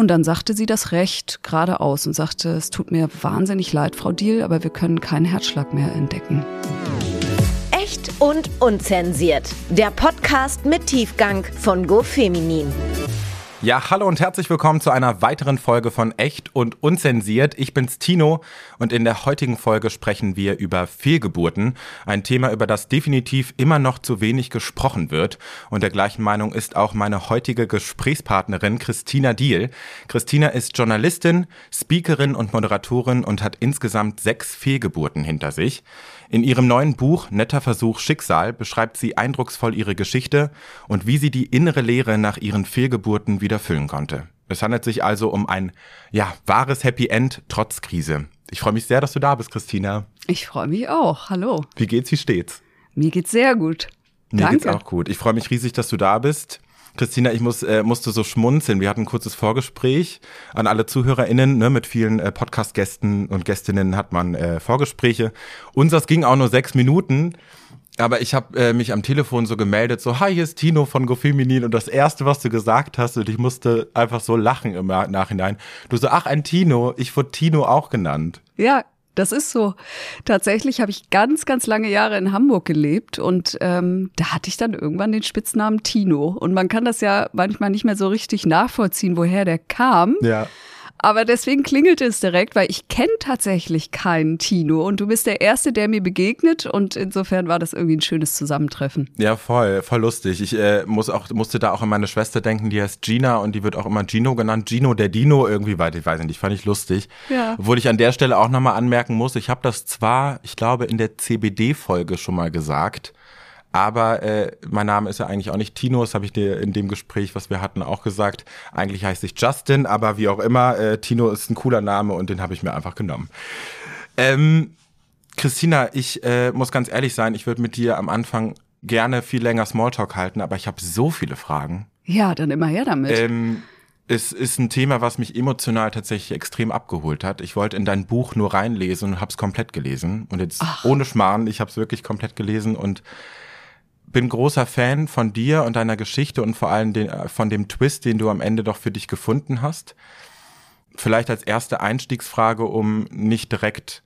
Und dann sagte sie das recht geradeaus und sagte, es tut mir wahnsinnig leid, Frau Diel, aber wir können keinen Herzschlag mehr entdecken. Echt und unzensiert. Der Podcast mit Tiefgang von GoFeminin. Ja, hallo und herzlich willkommen zu einer weiteren Folge von Echt und Unzensiert. Ich bin's Tino und in der heutigen Folge sprechen wir über Fehlgeburten. Ein Thema, über das definitiv immer noch zu wenig gesprochen wird. Und der gleichen Meinung ist auch meine heutige Gesprächspartnerin Christina Diel. Christina ist Journalistin, Speakerin und Moderatorin und hat insgesamt sechs Fehlgeburten hinter sich. In ihrem neuen Buch Netter Versuch Schicksal beschreibt sie eindrucksvoll ihre Geschichte und wie sie die innere Leere nach ihren Fehlgeburten wieder füllen konnte. Es handelt sich also um ein, ja, wahres Happy End trotz Krise. Ich freue mich sehr, dass du da bist, Christina. Ich freue mich auch. Hallo. Wie geht's? Wie steht's? Mir geht's sehr gut. Mir Danke. geht's auch gut. Ich freue mich riesig, dass du da bist. Christina, ich muss, äh, musste so schmunzeln. Wir hatten ein kurzes Vorgespräch an alle ZuhörerInnen. Ne, mit vielen äh, Podcast-Gästen und Gästinnen hat man äh, Vorgespräche. Unseres ging auch nur sechs Minuten. Aber ich habe äh, mich am Telefon so gemeldet, so, hi, hier ist Tino von GoFeminin. Und das Erste, was du gesagt hast, und ich musste einfach so lachen im Nachhinein. Du so, ach, ein Tino. Ich wurde Tino auch genannt. Ja, das ist so. Tatsächlich habe ich ganz, ganz lange Jahre in Hamburg gelebt und ähm, da hatte ich dann irgendwann den Spitznamen Tino. Und man kann das ja manchmal nicht mehr so richtig nachvollziehen, woher der kam. Ja. Aber deswegen klingelte es direkt, weil ich kenne tatsächlich keinen Tino und du bist der Erste, der mir begegnet und insofern war das irgendwie ein schönes Zusammentreffen. Ja, voll, voll lustig. Ich äh, muss auch, musste da auch an meine Schwester denken, die heißt Gina und die wird auch immer Gino genannt. Gino, der Dino irgendwie, weil ich weiß nicht, fand ich lustig. Ja. Obwohl ich an der Stelle auch nochmal anmerken muss, ich habe das zwar, ich glaube, in der CBD-Folge schon mal gesagt, aber äh, mein Name ist ja eigentlich auch nicht Tino, das habe ich dir in dem Gespräch, was wir hatten, auch gesagt. Eigentlich heiße ich Justin, aber wie auch immer, äh, Tino ist ein cooler Name und den habe ich mir einfach genommen. Ähm, Christina, ich äh, muss ganz ehrlich sein, ich würde mit dir am Anfang gerne viel länger Smalltalk halten, aber ich habe so viele Fragen. Ja, dann immer her damit. Ähm, es ist ein Thema, was mich emotional tatsächlich extrem abgeholt hat. Ich wollte in dein Buch nur reinlesen und habe es komplett gelesen. Und jetzt Ach. ohne Schmarrn, ich habe es wirklich komplett gelesen und bin großer Fan von dir und deiner Geschichte und vor allem den, äh, von dem Twist, den du am Ende doch für dich gefunden hast. Vielleicht als erste Einstiegsfrage, um nicht direkt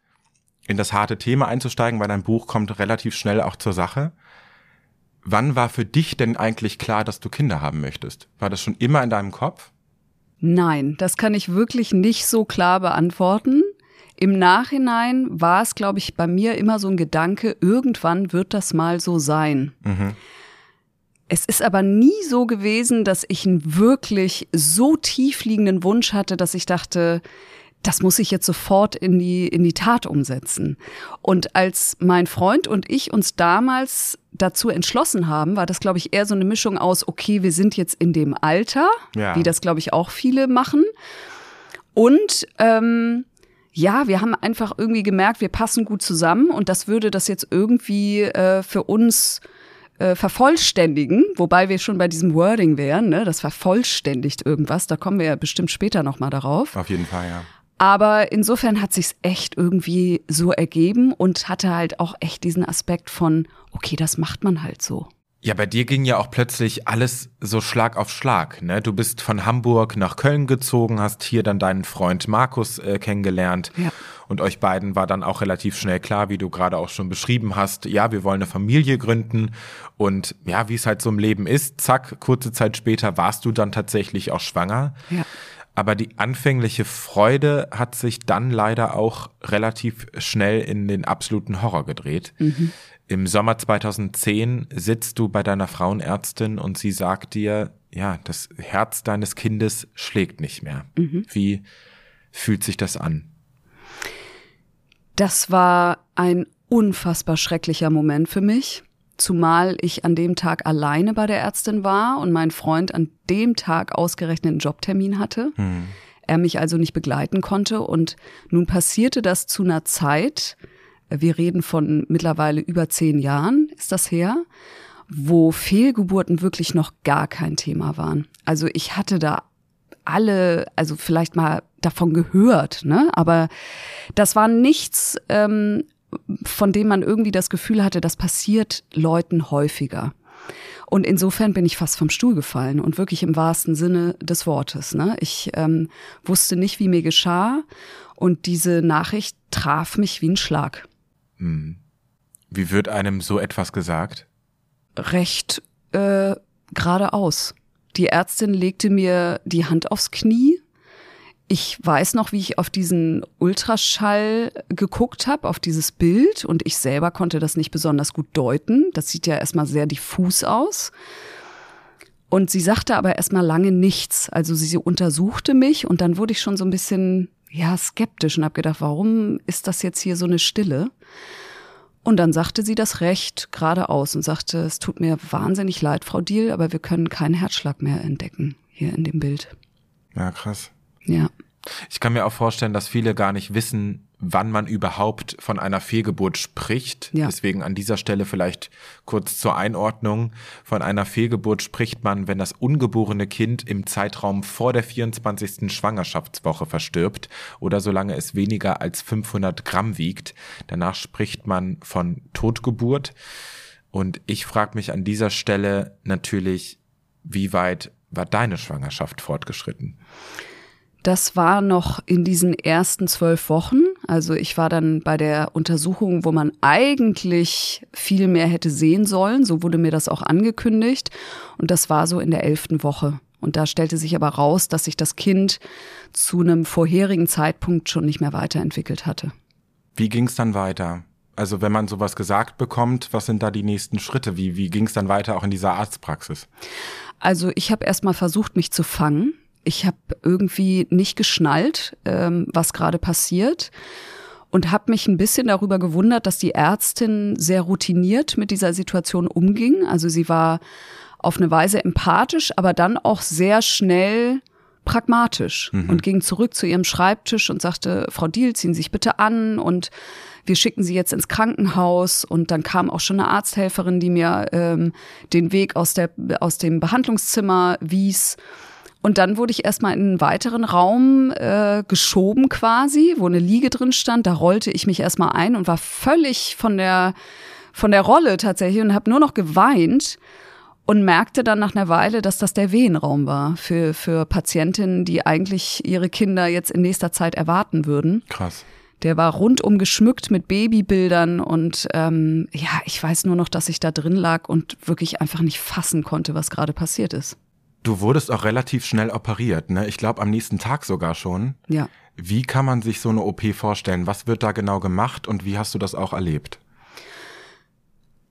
in das harte Thema einzusteigen, weil dein Buch kommt relativ schnell auch zur Sache. Wann war für dich denn eigentlich klar, dass du Kinder haben möchtest? War das schon immer in deinem Kopf? Nein, das kann ich wirklich nicht so klar beantworten. Im Nachhinein war es, glaube ich, bei mir immer so ein Gedanke, irgendwann wird das mal so sein. Es ist aber nie so gewesen, dass ich einen wirklich so tief liegenden Wunsch hatte, dass ich dachte, das muss ich jetzt sofort in die, in die Tat umsetzen. Und als mein Freund und ich uns damals dazu entschlossen haben, war das, glaube ich, eher so eine Mischung aus, okay, wir sind jetzt in dem Alter, Ja. wie das, glaube ich, auch viele machen. Und ähm, ja, wir haben einfach irgendwie gemerkt, wir passen gut zusammen und das würde das jetzt irgendwie äh, für uns äh, vervollständigen, wobei wir schon bei diesem Wording wären, ne? das vervollständigt irgendwas, da kommen wir ja bestimmt später nochmal darauf. Auf jeden Fall, ja. Aber insofern hat sich's echt irgendwie so ergeben und hatte halt auch echt diesen Aspekt von, okay, das macht man halt so. Ja, bei dir ging ja auch plötzlich alles so Schlag auf Schlag. Ne? Du bist von Hamburg nach Köln gezogen, hast hier dann deinen Freund Markus äh, kennengelernt. Ja. Und euch beiden war dann auch relativ schnell klar, wie du gerade auch schon beschrieben hast, ja, wir wollen eine Familie gründen. Und ja, wie es halt so im Leben ist, zack, kurze Zeit später warst du dann tatsächlich auch schwanger. Ja. Aber die anfängliche Freude hat sich dann leider auch relativ schnell in den absoluten Horror gedreht. Im Sommer 2010 sitzt du bei deiner Frauenärztin und sie sagt dir, ja, das Herz deines Kindes schlägt nicht mehr. Wie fühlt sich das an? Das war ein unfassbar schrecklicher Moment für mich, zumal ich an dem Tag alleine bei der Ärztin war und mein Freund an dem Tag ausgerechnet einen Jobtermin hatte. Er mich also nicht begleiten konnte und nun passierte das zu einer Zeit, wir reden von mittlerweile über zehn Jahren, ist das her, wo Fehlgeburten wirklich noch gar kein Thema waren. Also ich hatte da alle, also vielleicht mal davon gehört, ne? Aber das war nichts, ähm, von dem man irgendwie das Gefühl hatte, das passiert Leuten häufiger. Und insofern bin ich fast vom Stuhl gefallen und wirklich im wahrsten Sinne des Wortes. Ne? Ich ähm, wusste nicht, wie mir geschah und diese Nachricht traf mich wie ein Schlag. Hm. Wie wird einem so etwas gesagt? Recht äh, geradeaus. Die Ärztin legte mir die Hand aufs Knie. Ich weiß noch, wie ich auf diesen Ultraschall geguckt habe, auf dieses Bild, und ich selber konnte das nicht besonders gut deuten. Das sieht ja erstmal sehr diffus aus. Und sie sagte aber erstmal lange nichts. Also sie untersuchte mich und dann wurde ich schon so ein bisschen ja skeptisch und habe gedacht, warum ist das jetzt hier so eine Stille? Und dann sagte sie das recht geradeaus und sagte, es tut mir wahnsinnig leid, Frau Diel, aber wir können keinen Herzschlag mehr entdecken hier in dem Bild. Ja, krass. Ja. Ich kann mir auch vorstellen, dass viele gar nicht wissen, wann man überhaupt von einer Fehlgeburt spricht. Ja. Deswegen an dieser Stelle vielleicht kurz zur Einordnung. Von einer Fehlgeburt spricht man, wenn das ungeborene Kind im Zeitraum vor der 24. Schwangerschaftswoche verstirbt oder solange es weniger als 500 Gramm wiegt. Danach spricht man von Totgeburt. Und ich frage mich an dieser Stelle natürlich, wie weit war deine Schwangerschaft fortgeschritten? Das war noch in diesen ersten zwölf Wochen. Also ich war dann bei der Untersuchung, wo man eigentlich viel mehr hätte sehen sollen. So wurde mir das auch angekündigt. Und das war so in der elften Woche. Und da stellte sich aber raus, dass sich das Kind zu einem vorherigen Zeitpunkt schon nicht mehr weiterentwickelt hatte. Wie ging es dann weiter? Also wenn man sowas gesagt bekommt, was sind da die nächsten Schritte? Wie, wie ging es dann weiter auch in dieser Arztpraxis? Also ich habe erst mal versucht, mich zu fangen ich habe irgendwie nicht geschnallt, ähm, was gerade passiert und habe mich ein bisschen darüber gewundert, dass die Ärztin sehr routiniert mit dieser Situation umging. Also sie war auf eine Weise empathisch, aber dann auch sehr schnell pragmatisch mhm. und ging zurück zu ihrem Schreibtisch und sagte, Frau Diel, ziehen Sie sich bitte an und wir schicken Sie jetzt ins Krankenhaus. Und dann kam auch schon eine Arzthelferin, die mir ähm, den Weg aus, der, aus dem Behandlungszimmer wies. Und dann wurde ich erstmal in einen weiteren Raum äh, geschoben quasi, wo eine Liege drin stand. Da rollte ich mich erstmal ein und war völlig von der, von der Rolle tatsächlich und habe nur noch geweint und merkte dann nach einer Weile, dass das der Wehenraum war für, für Patientinnen, die eigentlich ihre Kinder jetzt in nächster Zeit erwarten würden. Krass. Der war rundum geschmückt mit Babybildern und ähm, ja, ich weiß nur noch, dass ich da drin lag und wirklich einfach nicht fassen konnte, was gerade passiert ist. Du wurdest auch relativ schnell operiert, ne? Ich glaube am nächsten Tag sogar schon. Ja. Wie kann man sich so eine OP vorstellen? Was wird da genau gemacht und wie hast du das auch erlebt?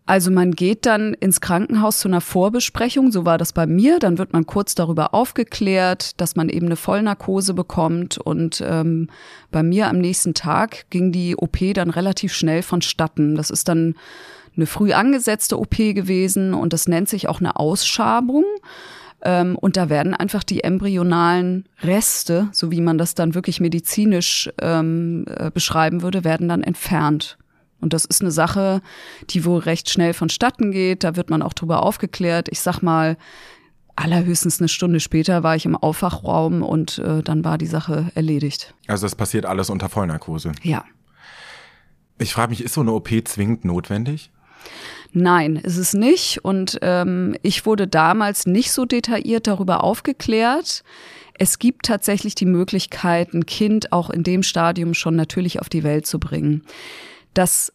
Also man geht dann ins Krankenhaus zu einer Vorbesprechung, so war das bei mir. Dann wird man kurz darüber aufgeklärt, dass man eben eine Vollnarkose bekommt. Und ähm, bei mir am nächsten Tag ging die OP dann relativ schnell vonstatten. Das ist dann eine früh angesetzte OP gewesen und das nennt sich auch eine Ausschabung. Ähm, und da werden einfach die embryonalen Reste, so wie man das dann wirklich medizinisch ähm, äh, beschreiben würde, werden dann entfernt. Und das ist eine Sache, die wohl recht schnell vonstatten geht. Da wird man auch drüber aufgeklärt. Ich sag mal, allerhöchstens eine Stunde später war ich im Aufwachraum und äh, dann war die Sache erledigt. Also das passiert alles unter Vollnarkose? Ja. Ich frage mich, ist so eine OP zwingend notwendig? Nein, ist es nicht. Und ähm, ich wurde damals nicht so detailliert darüber aufgeklärt. Es gibt tatsächlich die Möglichkeit, ein Kind auch in dem Stadium schon natürlich auf die Welt zu bringen. Das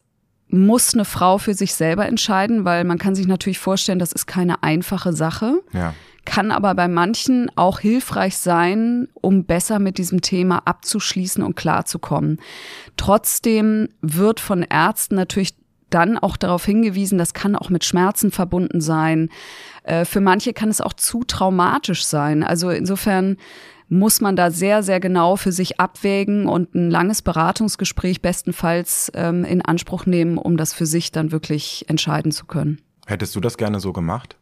muss eine Frau für sich selber entscheiden, weil man kann sich natürlich vorstellen, das ist keine einfache Sache. Ja. Kann aber bei manchen auch hilfreich sein, um besser mit diesem Thema abzuschließen und klarzukommen. Trotzdem wird von Ärzten natürlich dann auch darauf hingewiesen, das kann auch mit Schmerzen verbunden sein. Äh, für manche kann es auch zu traumatisch sein. Also insofern muss man da sehr, sehr genau für sich abwägen und ein langes Beratungsgespräch bestenfalls ähm, in Anspruch nehmen, um das für sich dann wirklich entscheiden zu können. Hättest du das gerne so gemacht?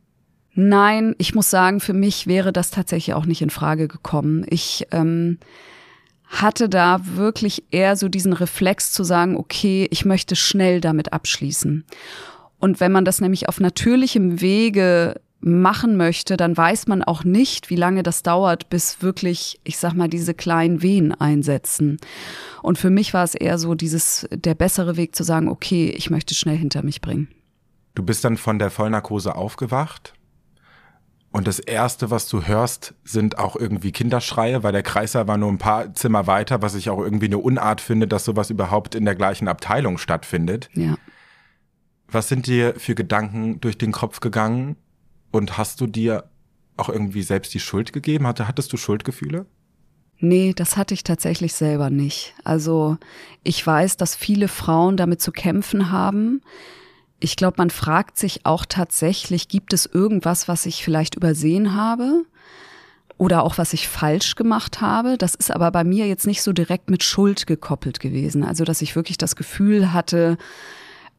Nein, ich muss sagen, für mich wäre das tatsächlich auch nicht in Frage gekommen. Ich ähm, hatte da wirklich eher so diesen Reflex zu sagen, okay, ich möchte schnell damit abschließen. Und wenn man das nämlich auf natürlichem Wege machen möchte, dann weiß man auch nicht, wie lange das dauert, bis wirklich, ich sag mal, diese kleinen Wehen einsetzen. Und für mich war es eher so dieses, der bessere Weg zu sagen, okay, ich möchte schnell hinter mich bringen. Du bist dann von der Vollnarkose aufgewacht Und das Erste, was du hörst, sind auch irgendwie Kinderschreie, weil der Kreißsaal war nur ein paar Zimmer weiter, was ich auch irgendwie eine Unart finde, dass sowas überhaupt in der gleichen Abteilung stattfindet. Ja. Was sind dir für Gedanken durch den Kopf gegangen? Und hast du dir auch irgendwie selbst die Schuld gegeben? Hatte, hattest du Schuldgefühle? Nee, das hatte ich tatsächlich selber nicht. Also ich weiß, dass viele Frauen damit zu kämpfen haben. Ich glaube, man fragt sich auch tatsächlich, gibt es irgendwas, was ich vielleicht übersehen habe? Oder auch was ich falsch gemacht habe. Das ist aber bei mir jetzt nicht so direkt mit Schuld gekoppelt gewesen. Also, dass ich wirklich das Gefühl hatte,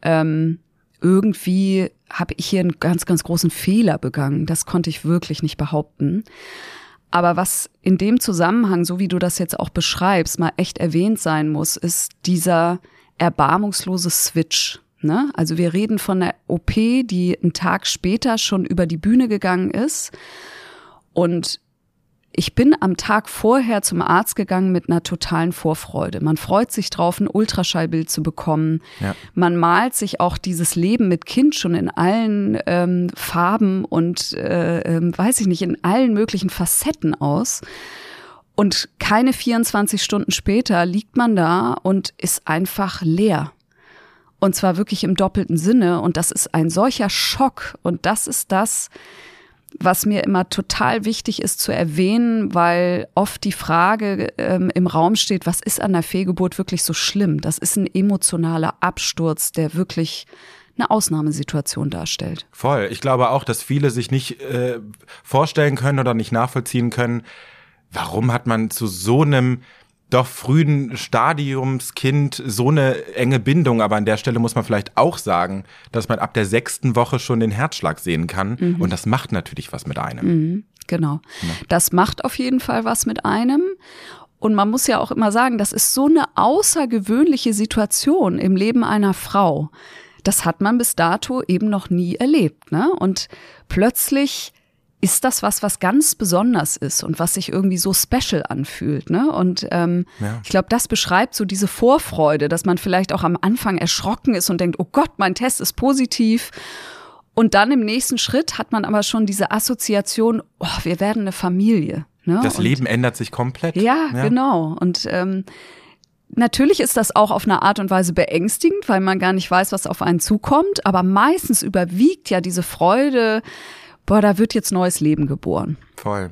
ähm, irgendwie habe ich hier einen ganz, ganz großen Fehler begangen. Das konnte ich wirklich nicht behaupten. Aber was in dem Zusammenhang, so wie du das jetzt auch beschreibst, mal echt erwähnt sein muss, ist dieser erbarmungslose Switch. Ne? Also wir reden von der OP, die einen Tag später schon über die Bühne gegangen ist. Und ich bin am Tag vorher zum Arzt gegangen mit einer totalen Vorfreude. Man freut sich drauf, ein Ultraschallbild zu bekommen. Ja. Man malt sich auch dieses Leben mit Kind schon in allen ähm, Farben und, äh, äh, weiß ich nicht, in allen möglichen Facetten aus. Und keine 24 Stunden später liegt man da und ist einfach leer. Und zwar wirklich im doppelten Sinne. Und das ist ein solcher Schock. Und das ist das, was mir immer total wichtig ist zu erwähnen, weil oft die Frage ähm, im Raum steht, was ist an der Fehlgeburt wirklich so schlimm? Das ist ein emotionaler Absturz, der wirklich eine Ausnahmesituation darstellt. Voll. Ich glaube auch, dass viele sich nicht äh, vorstellen können oder nicht nachvollziehen können, warum hat man zu so einem doch frühen Stadiumskind so eine enge Bindung. Aber an der Stelle muss man vielleicht auch sagen, dass man ab der sechsten Woche schon den Herzschlag sehen kann. Mhm. Und das macht natürlich was mit einem. Mhm, genau. Ja. Das macht auf jeden Fall was mit einem. Und man muss ja auch immer sagen, das ist so eine außergewöhnliche Situation im Leben einer Frau. Das hat man bis dato eben noch nie erlebt. Ne? Und plötzlich ist das was, was ganz besonders ist und was sich irgendwie so special anfühlt. Ne? Und ähm, ja. ich glaube, das beschreibt so diese Vorfreude, dass man vielleicht auch am Anfang erschrocken ist und denkt, oh Gott, mein Test ist positiv. Und dann im nächsten Schritt hat man aber schon diese Assoziation, oh, wir werden eine Familie. Ne? Das und, Leben ändert sich komplett. Ja, ja. genau. Und ähm, Natürlich ist das auch auf eine Art und Weise beängstigend, weil man gar nicht weiß, was auf einen zukommt. Aber meistens überwiegt ja diese Freude, boah, da wird jetzt neues Leben geboren. Voll.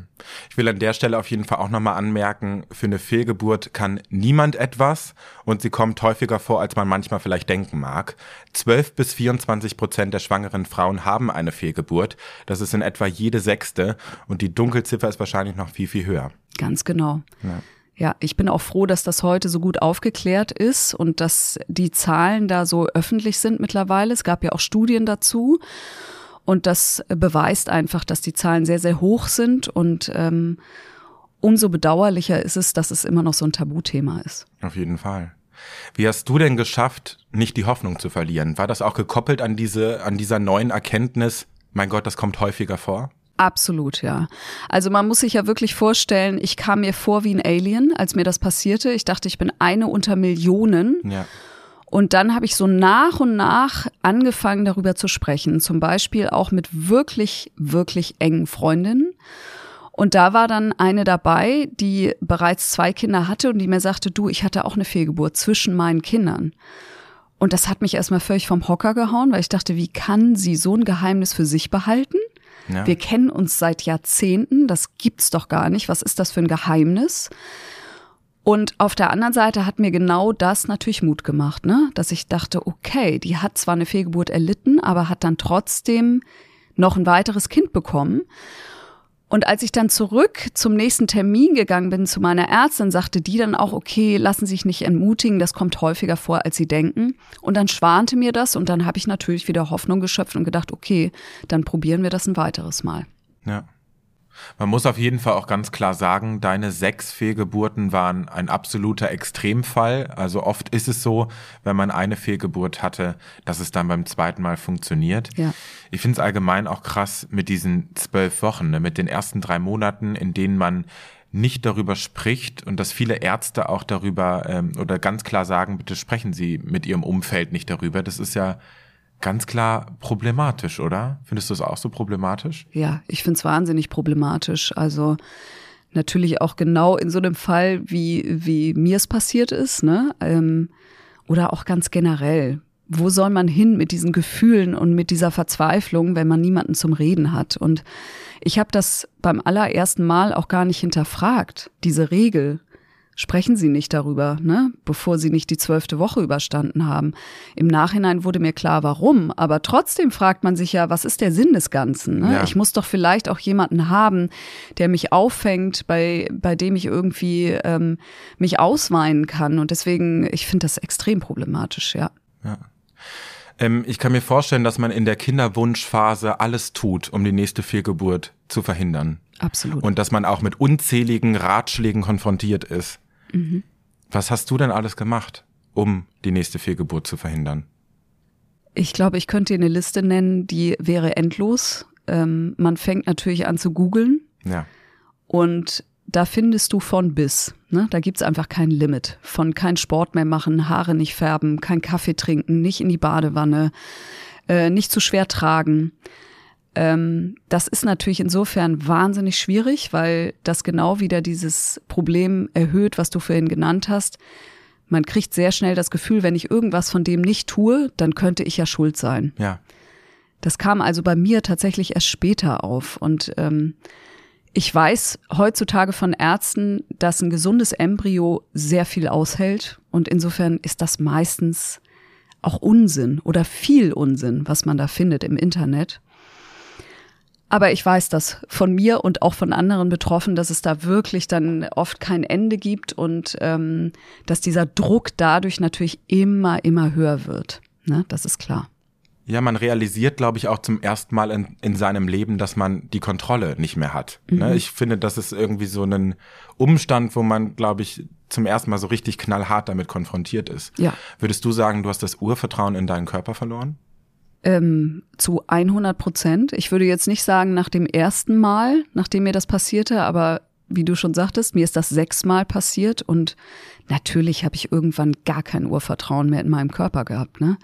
Ich will an der Stelle auf jeden Fall auch nochmal anmerken, für eine Fehlgeburt kann niemand etwas und sie kommt häufiger vor, als man manchmal vielleicht denken mag. 12 bis 24 Prozent der schwangeren Frauen haben eine Fehlgeburt. Das ist in etwa jede sechste und die Dunkelziffer ist wahrscheinlich noch viel, viel höher. Ganz genau. Ja. Ja, ich bin auch froh, dass das heute so gut aufgeklärt ist und dass die Zahlen da so öffentlich sind mittlerweile. Es gab ja auch Studien dazu. Und das beweist einfach, dass die Zahlen sehr, sehr hoch sind und ähm, umso bedauerlicher ist es, dass es immer noch so ein Tabuthema ist. Auf jeden Fall. Wie hast du denn geschafft, nicht die Hoffnung zu verlieren? War das auch gekoppelt an diese, an dieser neuen Erkenntnis, mein Gott, das kommt häufiger vor? Absolut, ja. Also man muss sich ja wirklich vorstellen, ich kam mir vor wie ein Alien, als mir das passierte. Ich dachte, ich bin eine unter Millionen. Ja. Und dann habe ich so nach und nach angefangen, darüber zu sprechen. Zum Beispiel auch mit wirklich, wirklich engen Freundinnen. Und da war dann eine dabei, die bereits zwei Kinder hatte und die mir sagte, du, ich hatte auch eine Fehlgeburt zwischen meinen Kindern. Und das hat mich erstmal völlig vom Hocker gehauen, weil ich dachte, wie kann sie so ein Geheimnis für sich behalten? Ja. Wir kennen uns seit Jahrzehnten, das gibt's doch gar nicht. Was ist das für ein Geheimnis? Und auf der anderen Seite hat mir genau das natürlich Mut gemacht, ne? dass ich dachte, okay, die hat zwar eine Fehlgeburt erlitten, aber hat dann trotzdem noch ein weiteres Kind bekommen. Und als ich dann zurück zum nächsten Termin gegangen bin zu meiner Ärztin, sagte die dann auch, okay, lassen Sie sich nicht entmutigen, das kommt häufiger vor, als Sie denken. Und dann schwante mir das und dann habe ich natürlich wieder Hoffnung geschöpft und gedacht, okay, dann probieren wir das ein weiteres Mal. Ja. Man muss auf jeden Fall auch ganz klar sagen, deine sechs Fehlgeburten waren ein absoluter Extremfall. Also oft ist es so, wenn man eine Fehlgeburt hatte, dass es dann beim zweiten Mal funktioniert. Ja. Ich finde es allgemein auch krass mit diesen zwölf Wochen, ne, mit den ersten drei Monaten, in denen man nicht darüber spricht und dass viele Ärzte auch darüber ähm, oder ganz klar sagen, bitte sprechen Sie mit Ihrem Umfeld nicht darüber. Das ist ja ganz klar problematisch, oder? Findest du es auch so problematisch? Ja, ich finde es wahnsinnig problematisch. Also natürlich auch genau in so einem Fall, wie, wie mir es passiert ist, ne? Ähm, oder auch ganz generell. Wo soll man hin mit diesen Gefühlen und mit dieser Verzweiflung, wenn man niemanden zum Reden hat? Und ich habe das beim allerersten Mal auch gar nicht hinterfragt, diese Regel sprechen Sie nicht darüber, ne? bevor Sie nicht die zwölfte Woche überstanden haben. Im Nachhinein wurde mir klar, warum, aber trotzdem fragt man sich ja, was ist der Sinn des Ganzen? Ne? Ja. Ich muss doch vielleicht auch jemanden haben, der mich auffängt, bei, bei dem ich irgendwie ähm, mich ausweinen kann. Und deswegen, ich finde das extrem problematisch, ja. Ja. Ähm, ich kann mir vorstellen, dass man in der Kinderwunschphase alles tut, um die nächste Fehlgeburt zu verhindern. Absolut. Und dass man auch mit unzähligen Ratschlägen konfrontiert ist. Mhm. Was hast du denn alles gemacht, um die nächste Fehlgeburt zu verhindern? Ich glaube, ich könnte dir eine Liste nennen, die wäre endlos. Ähm, man fängt natürlich an zu googeln. Ja. Und da findest du von bis. Ne? Da gibt's einfach kein Limit. Von kein Sport mehr machen, Haare nicht färben, kein Kaffee trinken, nicht in die Badewanne, äh, nicht zu schwer tragen. Ähm, das ist natürlich insofern wahnsinnig schwierig, weil das genau wieder dieses Problem erhöht, was du vorhin genannt hast. Man kriegt sehr schnell das Gefühl, wenn ich irgendwas von dem nicht tue, dann könnte ich ja schuld sein. Ja. Das kam also bei mir tatsächlich erst später auf. Und ähm, ich weiß heutzutage von Ärzten, dass ein gesundes Embryo sehr viel aushält. Und insofern ist das meistens auch Unsinn oder viel Unsinn, was man da findet im Internet. Aber ich weiß das von mir und auch von anderen Betroffenen, dass es da wirklich dann oft kein Ende gibt und ähm, dass dieser Druck dadurch natürlich immer, immer höher wird. Ne? Das ist klar. Ja, man realisiert, glaube ich, auch zum ersten Mal in, in seinem Leben, dass man die Kontrolle nicht mehr hat. Ne? Mhm. Ne? Ich finde, das ist irgendwie so ein Umstand, wo man, glaube ich, zum ersten Mal so richtig knallhart damit konfrontiert ist. Ja. Würdest du sagen, du hast das Urvertrauen in deinen Körper verloren? Ähm, zu 100 Prozent. Ich würde jetzt nicht sagen nach dem ersten Mal, nachdem mir das passierte, aber wie du schon sagtest, mir ist das sechsmal passiert und natürlich habe ich irgendwann gar kein Urvertrauen mehr in meinem Körper gehabt. Ne?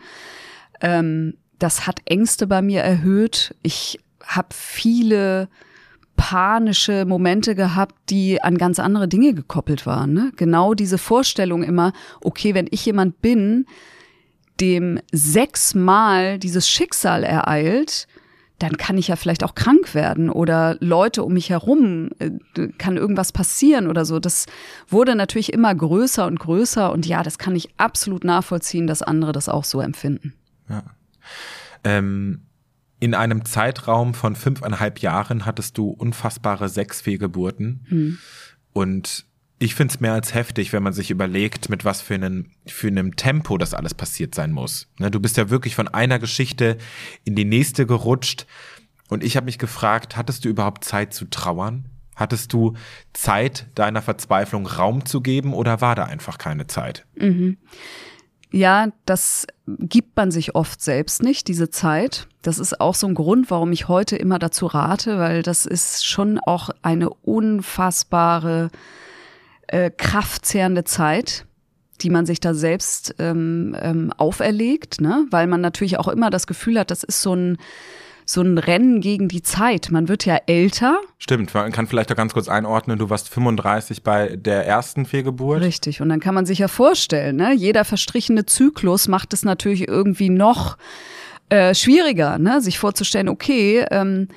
Ähm, das hat Ängste bei mir erhöht. Ich habe viele panische Momente gehabt, die an ganz andere Dinge gekoppelt waren. Ne? Genau diese Vorstellung immer, okay, wenn ich jemand bin, dem sechsmal dieses Schicksal ereilt, dann kann ich ja vielleicht auch krank werden oder Leute um mich herum, äh, kann irgendwas passieren oder so. Das wurde natürlich immer größer und größer und ja, das kann ich absolut nachvollziehen, dass andere das auch so empfinden. Ja. Ähm, in einem Zeitraum von fünfeinhalb Jahren hattest du unfassbare sechs Fehlgeburten hm. und ich finde es mehr als heftig, wenn man sich überlegt, mit was für einem, für einem Tempo das alles passiert sein muss. Ne, du bist ja wirklich von einer Geschichte in die nächste gerutscht. Und ich habe mich gefragt, hattest du überhaupt Zeit zu trauern? Hattest du Zeit, deiner Verzweiflung Raum zu geben oder war da einfach keine Zeit? Mhm. Ja, das gibt man sich oft selbst nicht, diese Zeit. Das ist auch so ein Grund, warum ich heute immer dazu rate, weil das ist schon auch eine unfassbare äh, kraftzehrende Zeit, die man sich da selbst ähm, ähm, auferlegt, ne? weil man natürlich auch immer das Gefühl hat, das ist so ein so ein Rennen gegen die Zeit. Man wird ja älter. Stimmt, man kann vielleicht auch ganz kurz einordnen, du warst 35 bei der ersten Fehlgeburt. Richtig, und dann kann man sich ja vorstellen, ne? jeder verstrichene Zyklus macht es natürlich irgendwie noch äh, schwieriger, ne? sich vorzustellen, okay, ähm,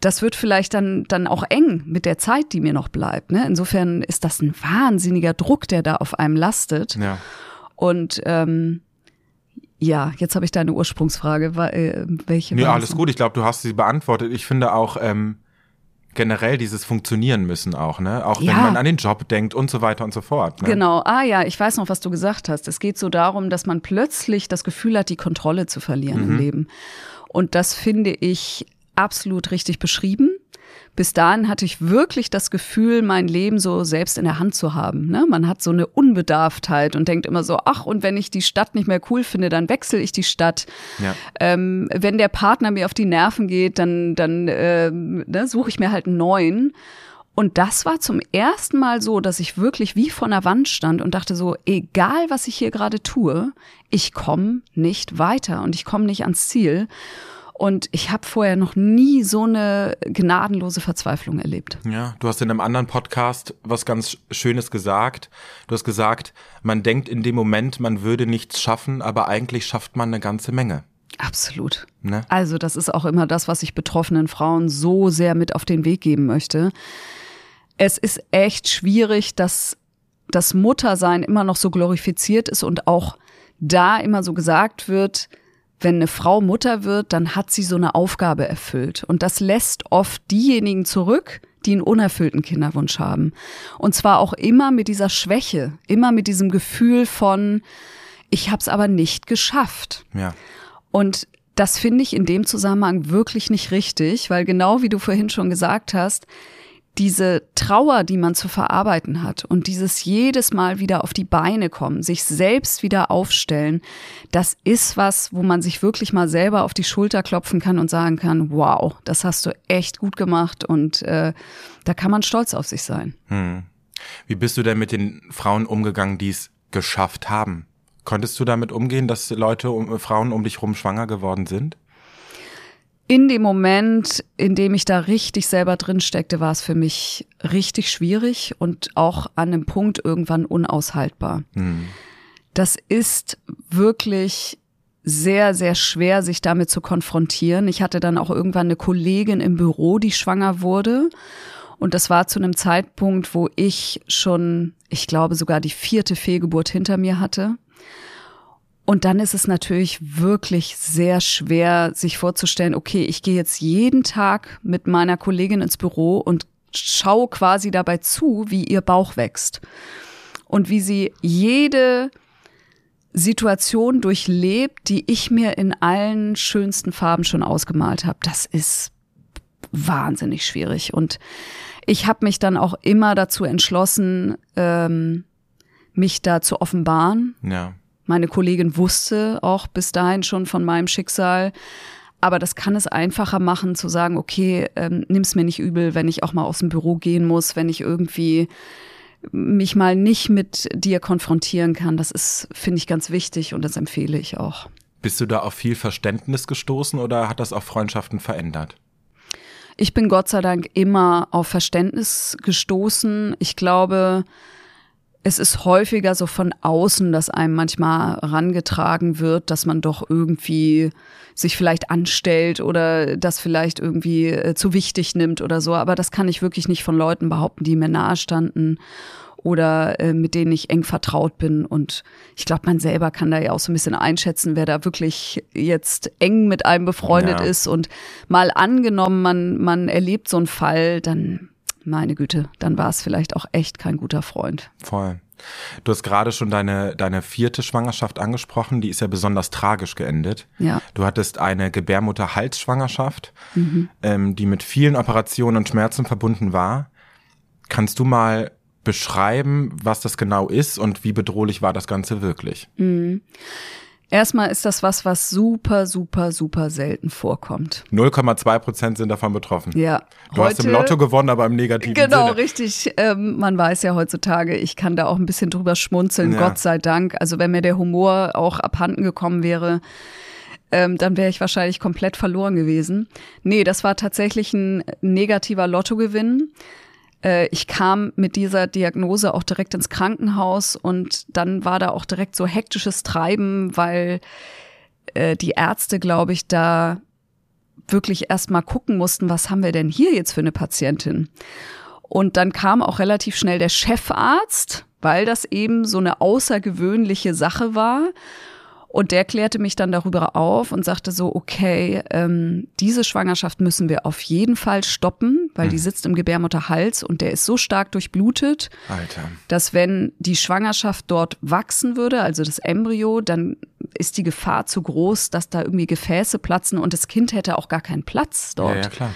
das wird vielleicht dann, dann auch eng mit der Zeit, die mir noch bleibt. Ne? Insofern ist das ein wahnsinniger Druck, der da auf einem lastet. Ja. Und ähm, ja, jetzt habe ich deine Ursprungsfrage. Äh, welche? Ja, alles gut. Ich glaube, du hast sie beantwortet. Ich finde auch ähm, generell dieses Funktionieren müssen auch, ne? Auch ja. wenn man an den Job denkt und so weiter und so fort. Ne? Genau. Ah ja, ich weiß noch, was du gesagt hast. Es geht so darum, dass man plötzlich das Gefühl hat, die Kontrolle zu verlieren mhm. im Leben. Und das finde ich absolut richtig beschrieben. Bis dahin hatte ich wirklich das Gefühl, mein Leben so selbst in der Hand zu haben. Ne? Man hat so eine Unbedarftheit und denkt immer so, ach, und wenn ich die Stadt nicht mehr cool finde, dann wechsle ich die Stadt. Ja. Ähm, wenn der Partner mir auf die Nerven geht, dann, dann äh, ne, suche ich mir halt einen neuen. Und das war zum ersten Mal so, dass ich wirklich wie vor einer Wand stand und dachte so, egal was ich hier gerade tue, ich komme nicht weiter und ich komme nicht ans Ziel. Und ich habe vorher noch nie so eine gnadenlose Verzweiflung erlebt. Ja, du hast in einem anderen Podcast was ganz Schönes gesagt. Du hast gesagt, man denkt in dem Moment, man würde nichts schaffen, aber eigentlich schafft man eine ganze Menge. Absolut. Ne? Also das ist auch immer das, was ich betroffenen Frauen so sehr mit auf den Weg geben möchte. Es ist echt schwierig, dass das Muttersein immer noch so glorifiziert ist und auch da immer so gesagt wird, wenn eine Frau Mutter wird, dann hat sie so eine Aufgabe erfüllt. Und das lässt oft diejenigen zurück, die einen unerfüllten Kinderwunsch haben. Und zwar auch immer mit dieser Schwäche, immer mit diesem Gefühl von, ich habe es aber nicht geschafft. Ja. Und das finde ich in dem Zusammenhang wirklich nicht richtig, weil genau wie du vorhin schon gesagt hast, diese Trauer, die man zu verarbeiten hat und dieses jedes Mal wieder auf die Beine kommen, sich selbst wieder aufstellen, das ist was, wo man sich wirklich mal selber auf die Schulter klopfen kann und sagen kann, wow, das hast du echt gut gemacht und äh, da kann man stolz auf sich sein. Hm. Wie bist du denn mit den Frauen umgegangen, die es geschafft haben? Konntest du damit umgehen, dass Leute, Frauen um dich rum schwanger geworden sind? In dem Moment, in dem ich da richtig selber drin steckte, war es für mich richtig schwierig und auch an einem Punkt irgendwann unaushaltbar. Mhm. Das ist wirklich sehr, sehr schwer, sich damit zu konfrontieren. Ich hatte dann auch irgendwann eine Kollegin im Büro, die schwanger wurde. Und das war zu einem Zeitpunkt, wo ich schon, ich glaube, sogar die vierte Fehlgeburt hinter mir hatte. Und dann ist es natürlich wirklich sehr schwer, sich vorzustellen, okay, ich gehe jetzt jeden Tag mit meiner Kollegin ins Büro und schaue quasi dabei zu, wie ihr Bauch wächst. Und wie sie jede Situation durchlebt, die ich mir in allen schönsten Farben schon ausgemalt habe. Das ist wahnsinnig schwierig. Und ich habe mich dann auch immer dazu entschlossen, ähm, mich da zu offenbaren. Ja. Meine Kollegin wusste auch bis dahin schon von meinem Schicksal. Aber das kann es einfacher machen, zu sagen, okay, ähm, nimm's mir nicht übel, wenn ich auch mal aus dem Büro gehen muss, wenn ich irgendwie mich mal nicht mit dir konfrontieren kann. Das ist, finde ich, ganz wichtig und das empfehle ich auch. Bist du da auf viel Verständnis gestoßen oder hat das auch Freundschaften verändert? Ich bin Gott sei Dank immer auf Verständnis gestoßen. Ich glaube, es ist häufiger so von außen, dass einem manchmal rangetragen wird, dass man doch irgendwie sich vielleicht anstellt oder das vielleicht irgendwie äh, zu wichtig nimmt oder so. Aber das kann ich wirklich nicht von Leuten behaupten, die mir nahe standen oder äh, mit denen ich eng vertraut bin. Und ich glaube, man selber kann da ja auch so ein bisschen einschätzen, wer da wirklich jetzt eng mit einem befreundet ja. ist. Und mal angenommen, man, man erlebt so einen Fall, dann meine Güte, dann war es vielleicht auch echt kein guter Freund. Voll. Du hast gerade schon deine, deine vierte Schwangerschaft angesprochen, die ist ja besonders tragisch geendet. Ja. Du hattest eine Gebärmutter-Halsschwangerschaft, mhm. ähm, die mit vielen Operationen und Schmerzen verbunden war. Kannst du mal beschreiben, was das genau ist und wie bedrohlich war das Ganze wirklich? Mhm. Erstmal ist das was, was super, super, super selten vorkommt. 0,2 Prozent sind davon betroffen. Ja. Du Heute, hast im Lotto gewonnen, aber im negativen genau, Sinne. Genau, richtig. Ähm, man weiß ja heutzutage, ich kann da auch ein bisschen drüber schmunzeln, ja. Gott sei Dank. Also wenn mir der Humor auch abhanden gekommen wäre, ähm, dann wäre ich wahrscheinlich komplett verloren gewesen. Nee, das war tatsächlich ein negativer Lottogewinn. Äh, ich kam mit dieser Diagnose auch direkt ins Krankenhaus und dann war da auch direkt so hektisches Treiben, weil äh, die Ärzte, glaube ich, da wirklich erst mal gucken mussten, was haben wir denn hier jetzt für eine Patientin? Und dann kam auch relativ schnell der Chefarzt, weil das eben so eine außergewöhnliche Sache war. Und der klärte mich dann darüber auf und sagte so, okay, ähm, diese Schwangerschaft müssen wir auf jeden Fall stoppen, weil die sitzt im Gebärmutterhals und der ist so stark durchblutet, Alter. dass wenn die Schwangerschaft dort wachsen würde, also das Embryo, dann ist die Gefahr zu groß, dass da irgendwie Gefäße platzen und das Kind hätte auch gar keinen Platz dort. Ja, ja klar.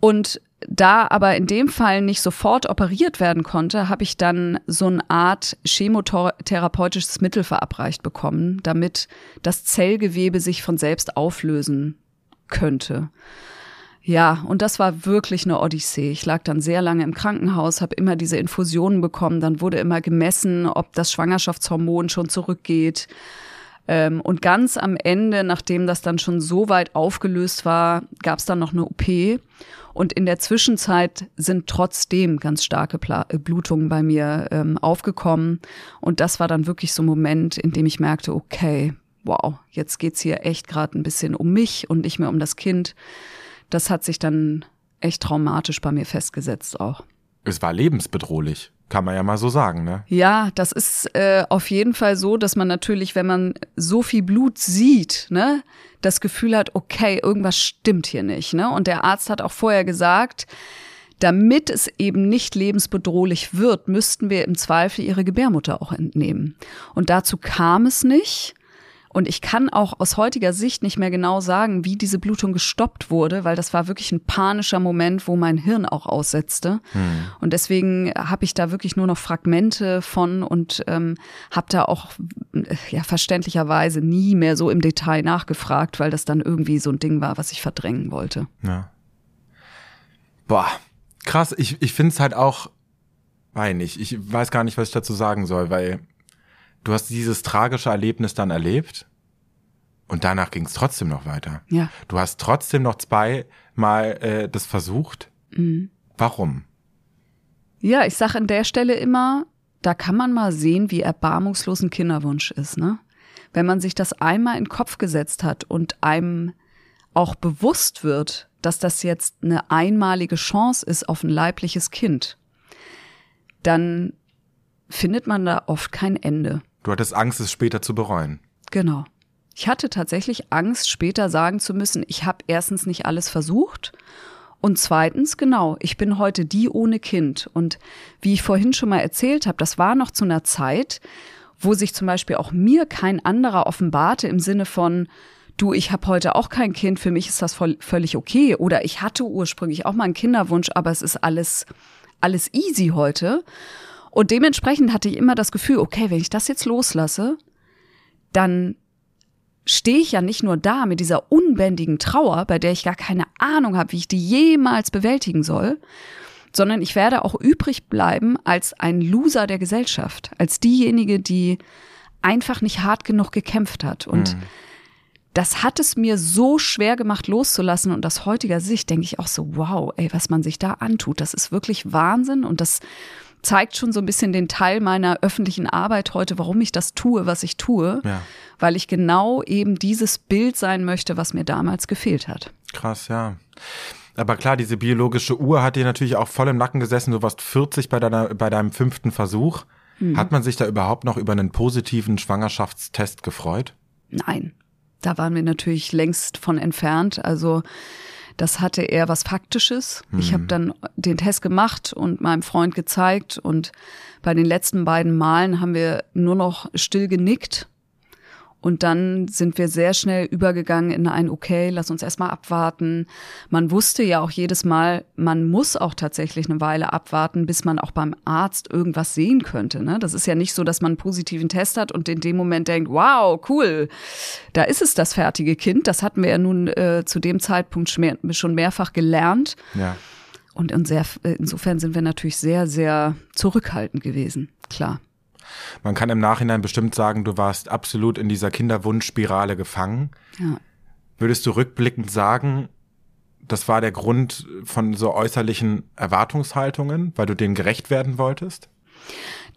Und da aber in dem Fall nicht sofort operiert werden konnte, habe ich dann so eine Art chemotherapeutisches Mittel verabreicht bekommen, damit das Zellgewebe sich von selbst auflösen könnte. Ja, und das war wirklich eine Odyssee. Ich lag dann sehr lange im Krankenhaus, habe immer diese Infusionen bekommen. Dann wurde immer gemessen, ob das Schwangerschaftshormon schon zurückgeht. Ähm, und ganz am Ende, nachdem das dann schon so weit aufgelöst war, gab es dann noch eine OP. Und in der Zwischenzeit sind trotzdem ganz starke äh, Blutungen bei mir ähm, aufgekommen. Und das war dann wirklich so ein Moment, in dem ich merkte, okay, wow, jetzt geht's hier echt gerade ein bisschen um mich und nicht mehr um das Kind. Das hat sich dann echt traumatisch bei mir festgesetzt auch. Es war lebensbedrohlich. Kann man ja mal so sagen, ne? Ja, das ist äh, auf jeden Fall so, dass man natürlich, wenn man so viel Blut sieht, ne, das Gefühl hat, okay, irgendwas stimmt hier nicht, ne? Und der Arzt hat auch vorher gesagt, damit es eben nicht lebensbedrohlich wird, müssten wir im Zweifel ihre Gebärmutter auch entnehmen. Und dazu kam es nicht. Und ich kann auch aus heutiger Sicht nicht mehr genau sagen, wie diese Blutung gestoppt wurde, weil das war wirklich ein panischer Moment, wo mein Hirn auch aussetzte. Hm. Und deswegen habe ich da wirklich nur noch Fragmente von und ähm, habe da auch ja verständlicherweise nie mehr so im Detail nachgefragt, weil das dann irgendwie so ein Ding war, was ich verdrängen wollte. Ja. Boah, krass. Ich, ich finde es halt auch, weiß nicht, ich weiß gar nicht, was ich dazu sagen soll, weil du hast dieses tragische Erlebnis dann erlebt und danach ging es trotzdem noch weiter. Ja. Du hast trotzdem noch zweimal äh, das versucht. Mhm. Warum? Ja, ich sag an der Stelle immer, da kann man mal sehen, wie erbarmungslos ein Kinderwunsch ist, ne? Wenn man sich das einmal in den Kopf gesetzt hat und einem auch bewusst wird, dass das jetzt eine einmalige Chance ist auf ein leibliches Kind, dann findet man da oft kein Ende. Du hattest Angst, es später zu bereuen. Genau. Ich hatte tatsächlich Angst, später sagen zu müssen, ich habe erstens nicht alles versucht und zweitens, genau, ich bin heute die ohne Kind. Und wie ich vorhin schon mal erzählt habe, das war noch zu einer Zeit, wo sich zum Beispiel auch mir kein anderer offenbarte im Sinne von, du, ich habe heute auch kein Kind, für mich ist das voll, völlig okay. Oder ich hatte ursprünglich auch mal einen Kinderwunsch, aber es ist alles, alles easy heute. Und dementsprechend hatte ich immer das Gefühl, okay, wenn ich das jetzt loslasse, dann stehe ich ja nicht nur da mit dieser unbändigen Trauer, bei der ich gar keine Ahnung habe, wie ich die jemals bewältigen soll, sondern ich werde auch übrig bleiben als ein Loser der Gesellschaft, als diejenige, die einfach nicht hart genug gekämpft hat. Und mhm. das hat es mir so schwer gemacht, loszulassen. Und aus heutiger Sicht denke ich auch so, wow, ey, was man sich da antut, das ist wirklich Wahnsinn. Und das zeigt schon so ein bisschen den Teil meiner öffentlichen Arbeit heute, warum ich das tue, was ich tue, ja. weil ich genau eben dieses Bild sein möchte, was mir damals gefehlt hat. Krass, ja. Aber klar, diese biologische Uhr hat dir natürlich auch voll im Nacken gesessen. Du warst 40 bei, deiner, bei deinem fünften Versuch. Mhm. Hat man sich da überhaupt noch über einen positiven Schwangerschaftstest gefreut? Nein, da waren wir natürlich längst von entfernt. Also das hatte eher was Faktisches. Mhm. Ich habe dann den Test gemacht und meinem Freund gezeigt und bei den letzten beiden Malen haben wir nur noch still genickt und dann sind wir sehr schnell übergegangen in ein, okay, lass uns erstmal abwarten. Man wusste ja auch jedes Mal, man muss auch tatsächlich eine Weile abwarten, bis man auch beim Arzt irgendwas sehen könnte. Ne? Das ist ja nicht so, dass man einen positiven Test hat und in dem Moment denkt, wow, cool, da ist es das fertige Kind. Das hatten wir ja nun äh, zu dem Zeitpunkt schon mehrfach gelernt. Ja. Und insofern sind wir natürlich sehr, sehr zurückhaltend gewesen, klar. Man kann im Nachhinein bestimmt sagen, du warst absolut in dieser Kinderwunschspirale gefangen. Ja. Würdest du rückblickend sagen, das war der Grund von so äußerlichen Erwartungshaltungen, weil du denen gerecht werden wolltest?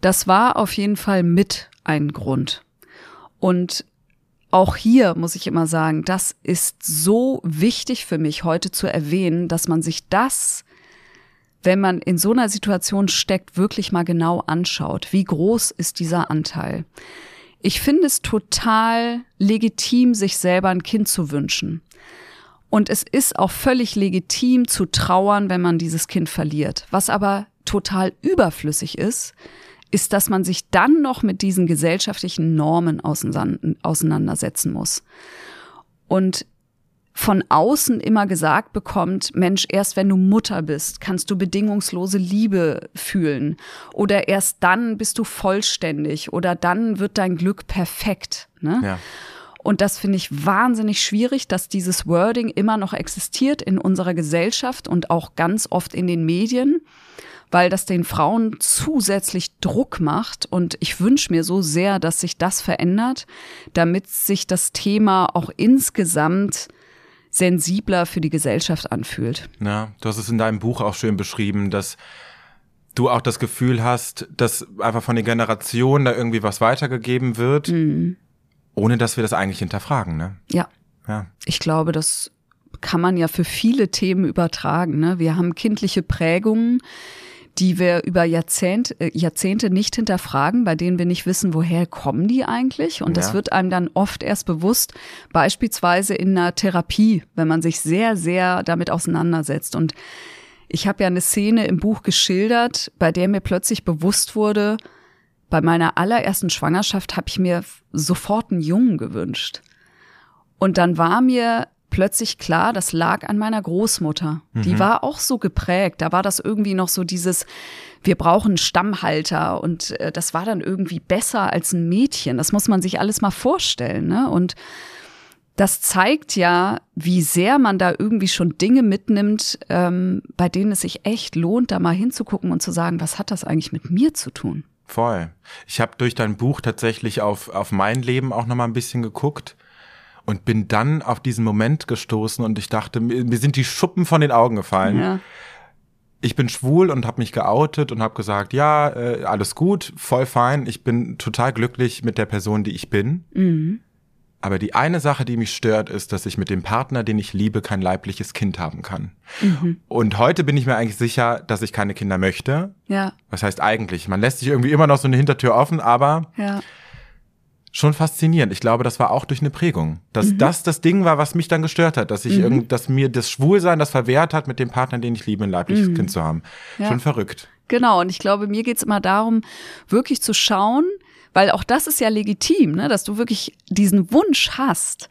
Das war auf jeden Fall mit ein Grund. Und auch hier muss ich immer sagen, das ist so wichtig für mich heute zu erwähnen, dass man sich das wenn man in so einer Situation steckt, wirklich mal genau anschaut, wie groß ist dieser Anteil. Ich finde es total legitim, sich selber ein Kind zu wünschen. Und es ist auch völlig legitim zu trauern, wenn man dieses Kind verliert. Was aber total überflüssig ist, ist, dass man sich dann noch mit diesen gesellschaftlichen Normen auseinandersetzen muss. Und von außen immer gesagt bekommt, Mensch, erst wenn du Mutter bist, kannst du bedingungslose Liebe fühlen. Oder erst dann bist du vollständig oder dann wird dein Glück perfekt. Ne? Ja. Und das finde ich wahnsinnig schwierig, dass dieses Wording immer noch existiert in unserer Gesellschaft und auch ganz oft in den Medien, weil das den Frauen zusätzlich Druck macht. Und ich wünsche mir so sehr, dass sich das verändert, damit sich das Thema auch insgesamt sensibler für die Gesellschaft anfühlt. Ja, du hast es in deinem Buch auch schön beschrieben, dass du auch das Gefühl hast, dass einfach von den Generationen da irgendwie was weitergegeben wird. Mhm ohne dass wir das eigentlich hinterfragen, ne? Ja. Ja. Ich glaube, das kann man ja für viele Themen übertragen. Ne? Wir haben kindliche Prägungen, die wir über Jahrzehnt, äh, Jahrzehnte nicht hinterfragen, bei denen wir nicht wissen, woher kommen die eigentlich. Und ja. das wird einem dann oft erst bewusst, beispielsweise in einer Therapie, wenn man sich sehr, sehr damit auseinandersetzt. Und ich habe ja eine Szene im Buch geschildert, bei der mir plötzlich bewusst wurde, bei meiner allerersten Schwangerschaft habe ich mir sofort einen Jungen gewünscht. Und dann war mir plötzlich klar, das lag an meiner Großmutter. Mhm. Die war auch so geprägt. Da war das irgendwie noch so dieses, wir brauchen Stammhalter und äh, das war dann irgendwie besser als ein Mädchen. Das muss man sich alles mal vorstellen. Ne? Und das zeigt ja, wie sehr man da irgendwie schon Dinge mitnimmt, ähm, bei denen es sich echt lohnt, da mal hinzugucken und zu sagen, was hat das eigentlich mit mir zu tun? Voll. Ich habe durch dein Buch tatsächlich auf, auf mein Leben auch nochmal ein bisschen geguckt und bin dann auf diesen Moment gestoßen und ich dachte, mir, sind die Schuppen von den Augen gefallen. Ja. Ich bin schwul und habe mich geoutet und habe gesagt, ja, äh, alles gut, voll fein, ich bin total glücklich mit der Person, die ich bin. Mhm. Aber die eine Sache, die mich stört, ist, dass ich mit dem Partner, den ich liebe, kein leibliches Kind haben kann. Mhm. Und heute bin ich mir eigentlich sicher, dass ich keine Kinder möchte. Ja. Was heißt eigentlich? Man lässt sich irgendwie immer noch so eine Hintertür offen, aber ja. Schon faszinierend. Ich glaube, das war auch durch eine Prägung. Dass mhm. das das Ding war, was mich dann gestört hat, dass ich mhm. irgend, dass mir das Schwulsein das verwehrt hat, mit dem Partner, den ich liebe, ein leibliches mhm. Kind zu haben. Ja. Schon verrückt. Genau. Und ich glaube, mir geht's immer darum, wirklich zu schauen, weil auch das ist ja legitim, ne, dass du wirklich diesen Wunsch hast.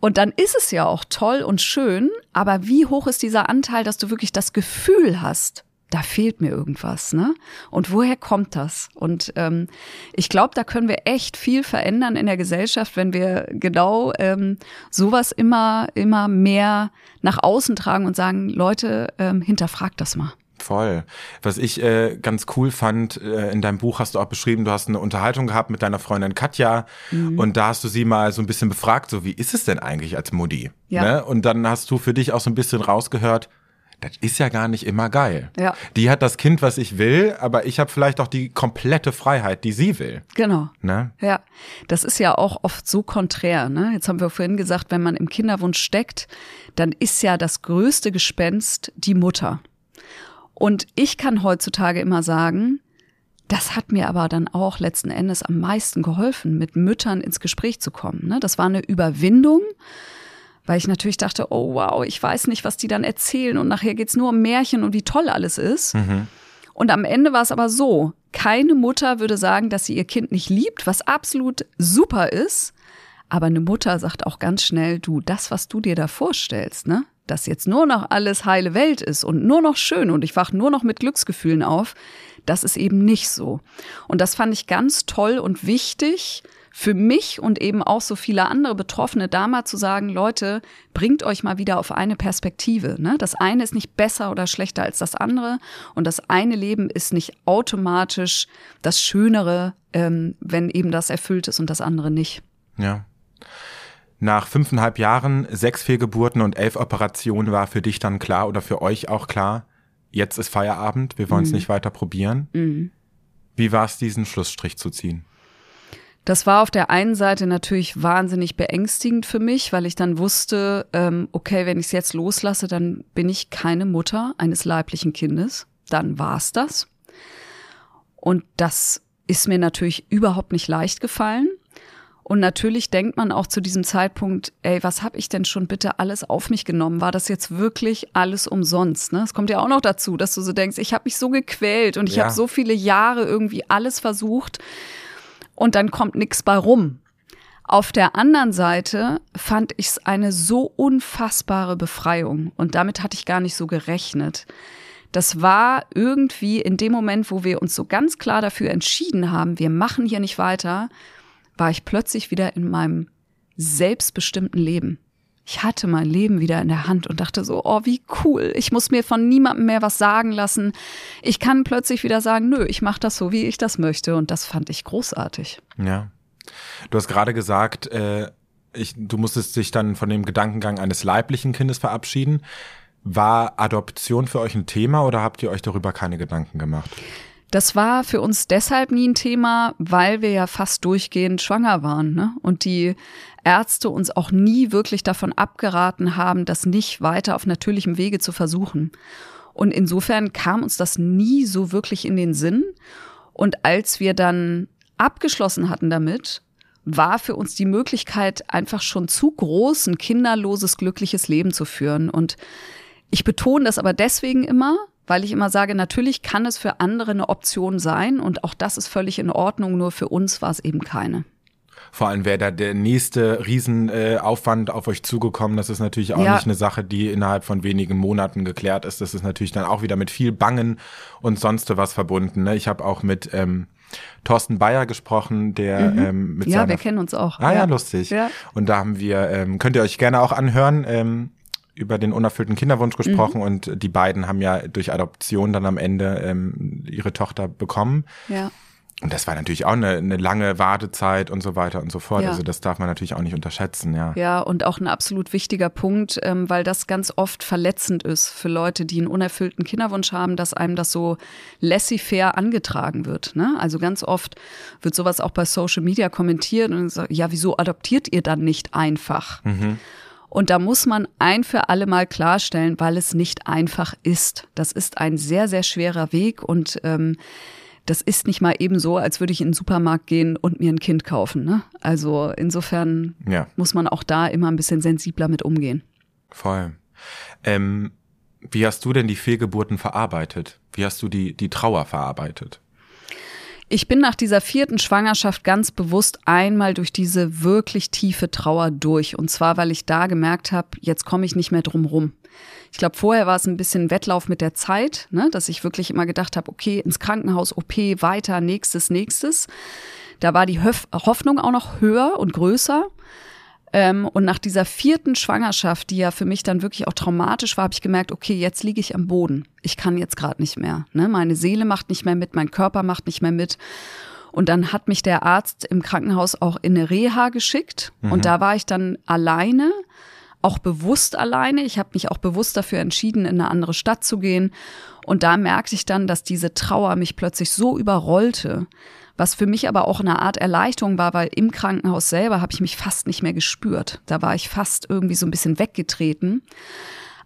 Und dann ist es ja auch toll und schön, aber wie hoch ist dieser Anteil, dass du wirklich das Gefühl hast, da fehlt mir irgendwas, ne? Und woher kommt das? Und ähm, ich glaube, da können wir echt viel verändern in der Gesellschaft, wenn wir genau ähm, sowas immer, immer mehr nach außen tragen und sagen, Leute, ähm, hinterfragt das mal. Voll. Was ich äh, ganz cool fand, äh, in deinem Buch hast du auch beschrieben, du hast eine Unterhaltung gehabt mit deiner Freundin Katja mhm. und da hast du sie mal so ein bisschen befragt, so wie ist es denn eigentlich als Mutti? Ja. Ne? Und dann hast du für dich auch so ein bisschen rausgehört, das ist ja gar nicht immer geil. Ja. Die hat das Kind, was ich will, aber ich habe vielleicht auch die komplette Freiheit, die sie will. Genau. Ne? Ja, das ist ja auch oft so konträr. Ne? Jetzt haben wir vorhin gesagt, wenn man im Kinderwunsch steckt, dann ist ja das größte Gespenst die Mutter. Und ich kann heutzutage immer sagen, das hat mir aber dann auch letzten Endes am meisten geholfen, mit Müttern ins Gespräch zu kommen. Ne? Das war eine Überwindung, weil ich natürlich dachte, oh wow, ich weiß nicht, was die dann erzählen und nachher geht's nur um Märchen und wie toll alles ist. Mhm. Und am Ende war es aber so, keine Mutter würde sagen, dass sie ihr Kind nicht liebt, was absolut super ist. Aber eine Mutter sagt auch ganz schnell, du, das, was du dir da vorstellst, ne? dass jetzt nur noch alles heile Welt ist und nur noch schön und ich wach nur noch mit Glücksgefühlen auf, das ist eben nicht so. Und das fand ich ganz toll und wichtig für mich und eben auch so viele andere Betroffene damals zu sagen, Leute, bringt euch mal wieder auf eine Perspektive. Ne? Das eine ist nicht besser oder schlechter als das andere und das eine Leben ist nicht automatisch das Schönere, ähm, wenn eben das erfüllt ist und das andere nicht. Ja. Nach fünfeinhalb Jahren, sechs Fehlgeburten und elf Operationen war für dich dann klar oder für euch auch klar, jetzt ist Feierabend, wir wollen es mhm. nicht weiter probieren. Mhm. Wie war es, diesen Schlussstrich zu ziehen? Das war auf der einen Seite natürlich wahnsinnig beängstigend für mich, weil ich dann wusste, ähm, okay, wenn ich es jetzt loslasse, dann bin ich keine Mutter eines leiblichen Kindes. Dann war's das. Und das ist mir natürlich überhaupt nicht leicht gefallen. Und natürlich denkt man auch zu diesem Zeitpunkt, ey, was habe ich denn schon bitte alles auf mich genommen? War das jetzt wirklich alles umsonst? Ne? Es kommt ja auch noch dazu, dass du so denkst, ich habe mich so gequält und ich ja. habe so viele Jahre irgendwie alles versucht und dann kommt nichts bei rum. Auf der anderen Seite fand ich es eine so unfassbare Befreiung und damit hatte ich gar nicht so gerechnet. Das war irgendwie in dem Moment, wo wir uns so ganz klar dafür entschieden haben, wir machen hier nicht weiter, war ich plötzlich wieder in meinem selbstbestimmten Leben. Ich hatte mein Leben wieder in der Hand und dachte so, oh, wie cool. Ich muss mir von niemandem mehr was sagen lassen. Ich kann plötzlich wieder sagen, nö, ich mache das so, wie ich das möchte. Und das fand ich großartig. Ja. Du hast gerade gesagt, äh, ich, du musstest dich dann von dem Gedankengang eines leiblichen Kindes verabschieden. War Adoption für euch ein Thema oder habt ihr euch darüber keine Gedanken gemacht? Das war für uns deshalb nie ein Thema, weil wir ja fast durchgehend schwanger waren ne? und die Ärzte uns auch nie wirklich davon abgeraten haben, das nicht weiter auf natürlichem Wege zu versuchen. Und insofern kam uns das nie so wirklich in den Sinn. Und als wir dann abgeschlossen hatten damit, war für uns die Möglichkeit einfach schon zu groß, ein kinderloses, glückliches Leben zu führen. Und ich betone das aber deswegen immer, weil ich immer sage, natürlich kann es für andere eine Option sein und auch das ist völlig in Ordnung, nur für uns war es eben keine. Vor allem wäre da der nächste Riesenaufwand auf euch zugekommen. Das ist natürlich auch ja. nicht eine Sache, die innerhalb von wenigen Monaten geklärt ist. Das ist natürlich dann auch wieder mit viel Bangen und sonst was verbunden. Ne? Ich habe auch mit ähm, Thorsten Bayer gesprochen, der mhm. ähm, mit Ja, wir kennen uns auch. Ah ja, ja lustig. Ja. Und da haben wir, ähm, könnt ihr euch gerne auch anhören, ähm, über den unerfüllten Kinderwunsch gesprochen mhm. und die beiden haben ja durch Adoption dann am Ende ähm, ihre Tochter bekommen. Ja. Und das war natürlich auch eine, eine lange Wartezeit und so weiter und so fort. Ja. Also das darf man natürlich auch nicht unterschätzen, ja. Ja, und auch ein absolut wichtiger Punkt, ähm, weil das ganz oft verletzend ist für Leute, die einen unerfüllten Kinderwunsch haben, dass einem das so laissez-faire angetragen wird. Ne? Also ganz oft wird sowas auch bei Social Media kommentiert und sagt, ja, wieso adoptiert ihr dann nicht einfach? Mhm. Und da muss man ein für alle Mal klarstellen, weil es nicht einfach ist. Das ist ein sehr, sehr schwerer Weg und ähm, das ist nicht mal eben so, als würde ich in den Supermarkt gehen und mir ein Kind kaufen. Ne? Also insofern ja. muss man auch da immer ein bisschen sensibler mit umgehen. Voll. Ähm, wie hast du denn die Fehlgeburten verarbeitet? Wie hast du die, die Trauer verarbeitet? Ich bin nach dieser vierten Schwangerschaft ganz bewusst einmal durch diese wirklich tiefe Trauer durch. Und zwar, weil ich da gemerkt habe, jetzt komme ich nicht mehr drum rum. Ich glaube, vorher war es ein bisschen Wettlauf mit der Zeit, ne, dass ich wirklich immer gedacht habe, okay, ins Krankenhaus, OP, weiter, nächstes, nächstes. Da war die Hoffnung auch noch höher und größer. Ähm, und nach dieser vierten Schwangerschaft, die ja für mich dann wirklich auch traumatisch war, habe ich gemerkt, okay, jetzt liege ich am Boden. Ich kann jetzt gerade nicht mehr. Ne? Meine Seele macht nicht mehr mit, mein Körper macht nicht mehr mit. Und dann hat mich der Arzt im Krankenhaus auch in eine Reha geschickt. Mhm. Und da war ich dann alleine, auch bewusst alleine. Ich habe mich auch bewusst dafür entschieden, in eine andere Stadt zu gehen. Und da merkte ich dann, dass diese Trauer mich plötzlich so überrollte, was für mich aber auch eine Art Erleichterung war, weil im Krankenhaus selber habe ich mich fast nicht mehr gespürt. Da war ich fast irgendwie so ein bisschen weggetreten.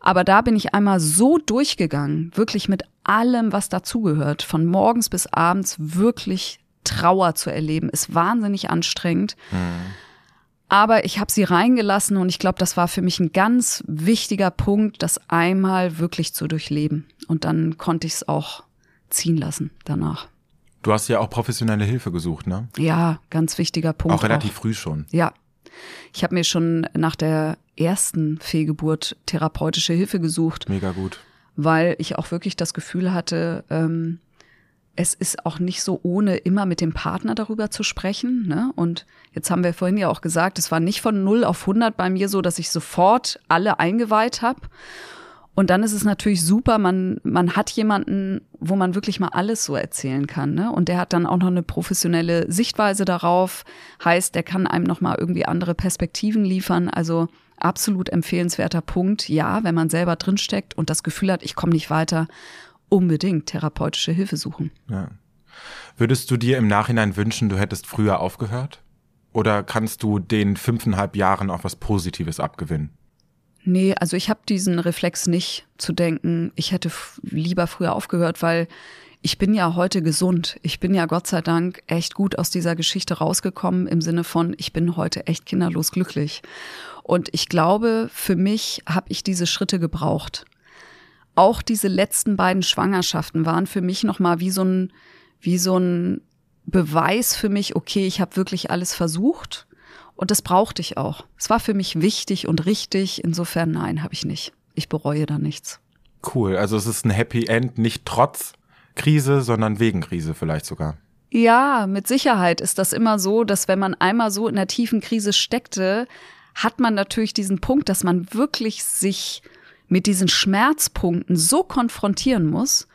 Aber da bin ich einmal so durchgegangen, wirklich mit allem, was dazugehört, von morgens bis abends wirklich Trauer zu erleben, ist wahnsinnig anstrengend. Mhm. Aber ich habe sie reingelassen und ich glaube, das war für mich ein ganz wichtiger Punkt, das einmal wirklich zu durchleben. Und dann konnte ich es auch ziehen lassen danach. Du hast ja auch professionelle Hilfe gesucht, ne? Ja, ganz wichtiger Punkt. Auch relativ auch. früh schon. Ja. Ich habe mir schon nach der ersten Fehlgeburt therapeutische Hilfe gesucht. Mega gut. Weil ich auch wirklich das Gefühl hatte, ähm, es ist auch nicht so ohne immer mit dem Partner darüber zu sprechen. Ne? Und jetzt haben wir vorhin ja auch gesagt, es war nicht von 0 auf 100 bei mir so, dass ich sofort alle eingeweiht habe. Und dann ist es natürlich super, man, man hat jemanden, wo man wirklich mal alles so erzählen kann. Ne? Und der hat dann auch noch eine professionelle Sichtweise darauf. Heißt, der kann einem noch mal irgendwie andere Perspektiven liefern. Also absolut empfehlenswerter Punkt. Ja, wenn man selber drinsteckt und das Gefühl hat, ich komme nicht weiter, unbedingt therapeutische Hilfe suchen. Ja. Würdest du dir im Nachhinein wünschen, du hättest früher aufgehört? Oder kannst du den fünfeinhalb Jahren auch was Positives abgewinnen? Nee, also ich habe diesen Reflex nicht zu denken, ich hätte lieber früher aufgehört, weil ich bin ja heute gesund. Ich bin ja Gott sei Dank echt gut aus dieser Geschichte rausgekommen im Sinne von, ich bin heute echt kinderlos glücklich. Und ich glaube, für mich habe ich diese Schritte gebraucht. Auch diese letzten beiden Schwangerschaften waren für mich nochmal wie so ein, wie so ein Beweis für mich, okay, ich habe wirklich alles versucht und das brauchte ich auch. Es war für mich wichtig und richtig. Insofern, nein, habe ich nicht. Ich bereue da nichts. Cool. Also es ist ein Happy End, nicht trotz Krise, sondern wegen Krise vielleicht sogar. Ja, mit Sicherheit ist das immer so, dass wenn man einmal so in der tiefen Krise steckte, hat man natürlich diesen Punkt, dass man wirklich sich mit diesen Schmerzpunkten so konfrontieren muss,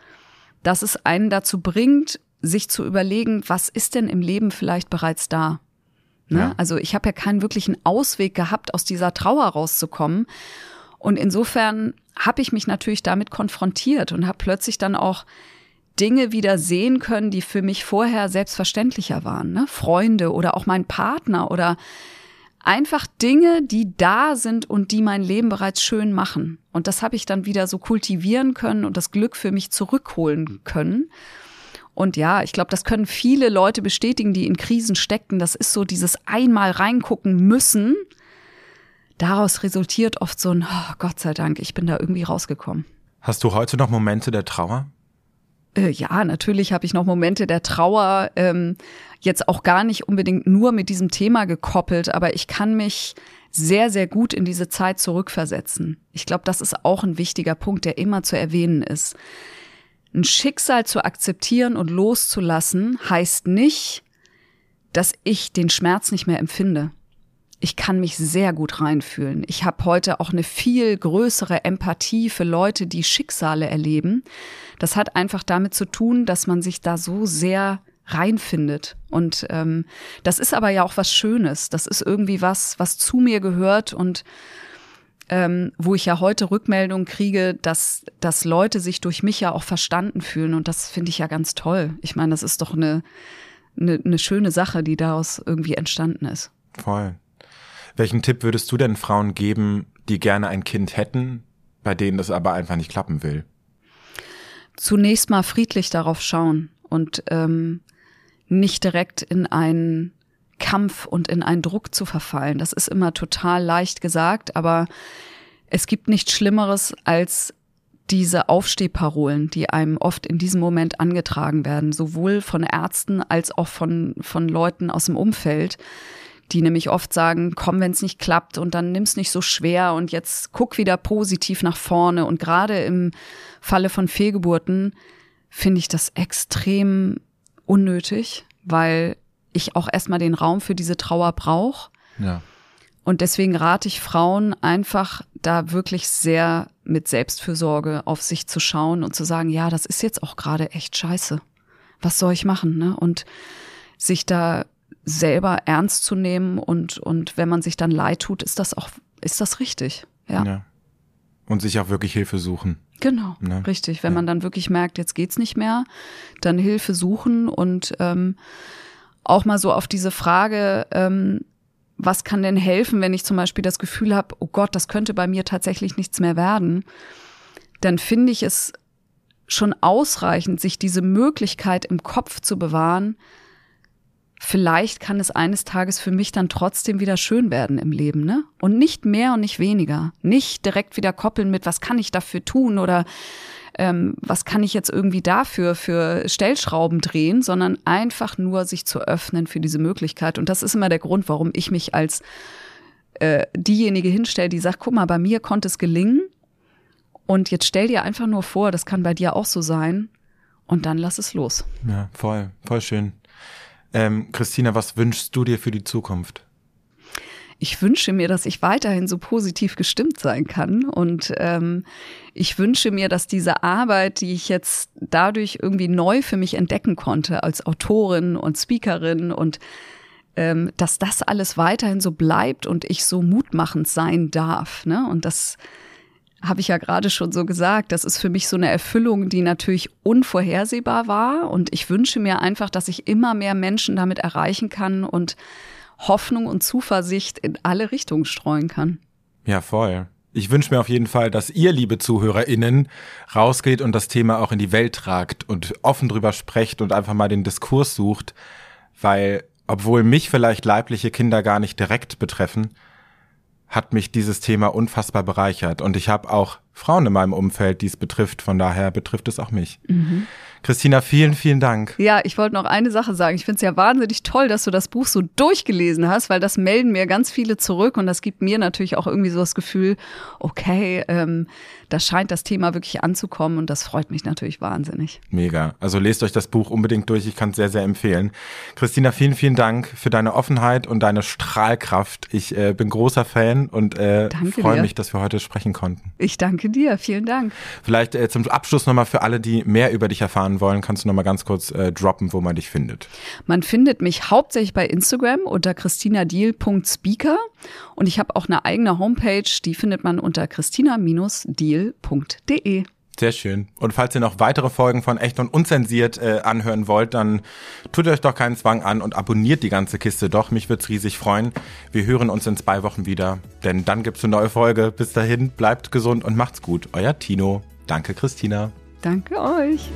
dass es einen dazu bringt, sich zu überlegen, was ist denn im Leben vielleicht bereits da? Ne? Ja. Also ich habe ja keinen wirklichen Ausweg gehabt, aus dieser Trauer rauszukommen. Und insofern habe ich mich natürlich damit konfrontiert und habe plötzlich dann auch Dinge wieder sehen können, die für mich vorher selbstverständlicher waren. Ne? Freunde oder auch mein Partner oder einfach Dinge, die da sind und die mein Leben bereits schön machen. Und das habe ich dann wieder so kultivieren können und das Glück für mich zurückholen können. Und ja, ich glaube, das können viele Leute bestätigen, die in Krisen steckten. Das ist so dieses einmal reingucken müssen. Daraus resultiert oft so ein, oh, Gott sei Dank, ich bin da irgendwie rausgekommen. Hast du heute noch Momente der Trauer? Äh, ja, natürlich habe ich noch Momente der Trauer, ähm, jetzt auch gar nicht unbedingt nur mit diesem Thema gekoppelt, aber ich kann mich sehr, sehr gut in diese Zeit zurückversetzen. Ich glaube, das ist auch ein wichtiger Punkt, der immer zu erwähnen ist. Ein Schicksal zu akzeptieren und loszulassen heißt nicht, dass ich den Schmerz nicht mehr empfinde. Ich kann mich sehr gut reinfühlen. Ich habe heute auch eine viel größere Empathie für Leute, die Schicksale erleben. Das hat einfach damit zu tun, dass man sich da so sehr reinfindet. Und ähm, das ist aber ja auch was Schönes. Das ist irgendwie was, was zu mir gehört und ähm, wo ich ja heute Rückmeldungen kriege, dass, dass Leute sich durch mich ja auch verstanden fühlen. Und das finde ich ja ganz toll. Ich meine, das ist doch eine, eine, eine schöne Sache, die daraus irgendwie entstanden ist. Voll. Welchen Tipp würdest du denn Frauen geben, die gerne ein Kind hätten, bei denen das aber einfach nicht klappen will? Zunächst mal friedlich darauf schauen und ähm, nicht direkt in einen Kampf und in einen Druck zu verfallen. Das ist immer total leicht gesagt, aber es gibt nichts Schlimmeres als diese Aufstehparolen, die einem oft in diesem Moment angetragen werden, sowohl von Ärzten als auch von, von Leuten aus dem Umfeld, die nämlich oft sagen, komm, wenn es nicht klappt und dann nimm's nicht so schwer und jetzt guck wieder positiv nach vorne. Und gerade im Falle von Fehlgeburten finde ich das extrem unnötig, weil ich auch erstmal den Raum für diese Trauer brauche. Ja. Und deswegen rate ich Frauen einfach da wirklich sehr mit Selbstfürsorge auf sich zu schauen und zu sagen, ja, das ist jetzt auch gerade echt scheiße. Was soll ich machen? Ne? Und sich da selber ernst zu nehmen und, und wenn man sich dann leid tut, ist das auch, ist das richtig. Ja. ja. Und sich auch wirklich Hilfe suchen. Genau, ne? richtig. Wenn ja. man dann wirklich merkt, jetzt geht's nicht mehr, dann Hilfe suchen und ähm, auch mal so auf diese Frage, ähm, was kann denn helfen, wenn ich zum Beispiel das Gefühl habe, oh Gott, das könnte bei mir tatsächlich nichts mehr werden, dann finde ich es schon ausreichend, sich diese Möglichkeit im Kopf zu bewahren, vielleicht kann es eines Tages für mich dann trotzdem wieder schön werden im Leben, ne? Und nicht mehr und nicht weniger. Nicht direkt wieder koppeln mit, was kann ich dafür tun oder ähm, was kann ich jetzt irgendwie dafür für Stellschrauben drehen, sondern einfach nur sich zu öffnen für diese Möglichkeit. Und das ist immer der Grund, warum ich mich als äh, diejenige hinstelle, die sagt, guck mal, bei mir konnte es gelingen. Und jetzt stell dir einfach nur vor, das kann bei dir auch so sein. Und dann lass es los. Ja, voll, voll schön. Ähm, Christina, was wünschst du dir für die Zukunft? ich wünsche mir, dass ich weiterhin so positiv gestimmt sein kann. Und ähm, ich wünsche mir, dass diese Arbeit, die ich jetzt dadurch irgendwie neu für mich entdecken konnte, als Autorin und Speakerin und ähm, dass das alles weiterhin so bleibt und ich so mutmachend sein darf. Ne? Und das habe ich ja gerade schon so gesagt, das ist für mich so eine Erfüllung, die natürlich unvorhersehbar war. Und ich wünsche mir einfach, dass ich immer mehr Menschen damit erreichen kann und Hoffnung und Zuversicht in alle Richtungen streuen kann. Ja, voll. Ich wünsche mir auf jeden Fall, dass ihr, liebe ZuhörerInnen, rausgeht und das Thema auch in die Welt tragt und offen drüber sprecht und einfach mal den Diskurs sucht, weil, obwohl mich vielleicht leibliche Kinder gar nicht direkt betreffen, hat mich dieses Thema unfassbar bereichert und ich habe auch Frauen in meinem Umfeld, die es betrifft. Von daher betrifft es auch mich. Mhm. Christina, vielen, vielen Dank. Ja, ich wollte noch eine Sache sagen. Ich finde es ja wahnsinnig toll, dass du das Buch so durchgelesen hast, weil das melden mir ganz viele zurück und das gibt mir natürlich auch irgendwie so das Gefühl, okay, ähm, da scheint das Thema wirklich anzukommen und das freut mich natürlich wahnsinnig. Mega. Also lest euch das Buch unbedingt durch. Ich kann es sehr, sehr empfehlen. Christina, vielen, vielen Dank für deine Offenheit und deine Strahlkraft. Ich äh, bin großer Fan und äh, freue mich, dass wir heute sprechen konnten. Ich danke dir. Vielen Dank. Vielleicht äh, zum Abschluss nochmal für alle, die mehr über dich erfahren wollen, kannst du nochmal ganz kurz äh, droppen, wo man dich findet. Man findet mich hauptsächlich bei Instagram unter christinadeal.speaker und ich habe auch eine eigene Homepage, die findet man unter christina-deal.de. Sehr schön. Und falls ihr noch weitere Folgen von Echt und Unzensiert äh, anhören wollt, dann tut euch doch keinen Zwang an und abonniert die ganze Kiste doch. Mich würde es riesig freuen. Wir hören uns in zwei Wochen wieder, denn dann gibt's eine neue Folge. Bis dahin, bleibt gesund und macht's gut. Euer Tino. Danke, Christina. Danke euch.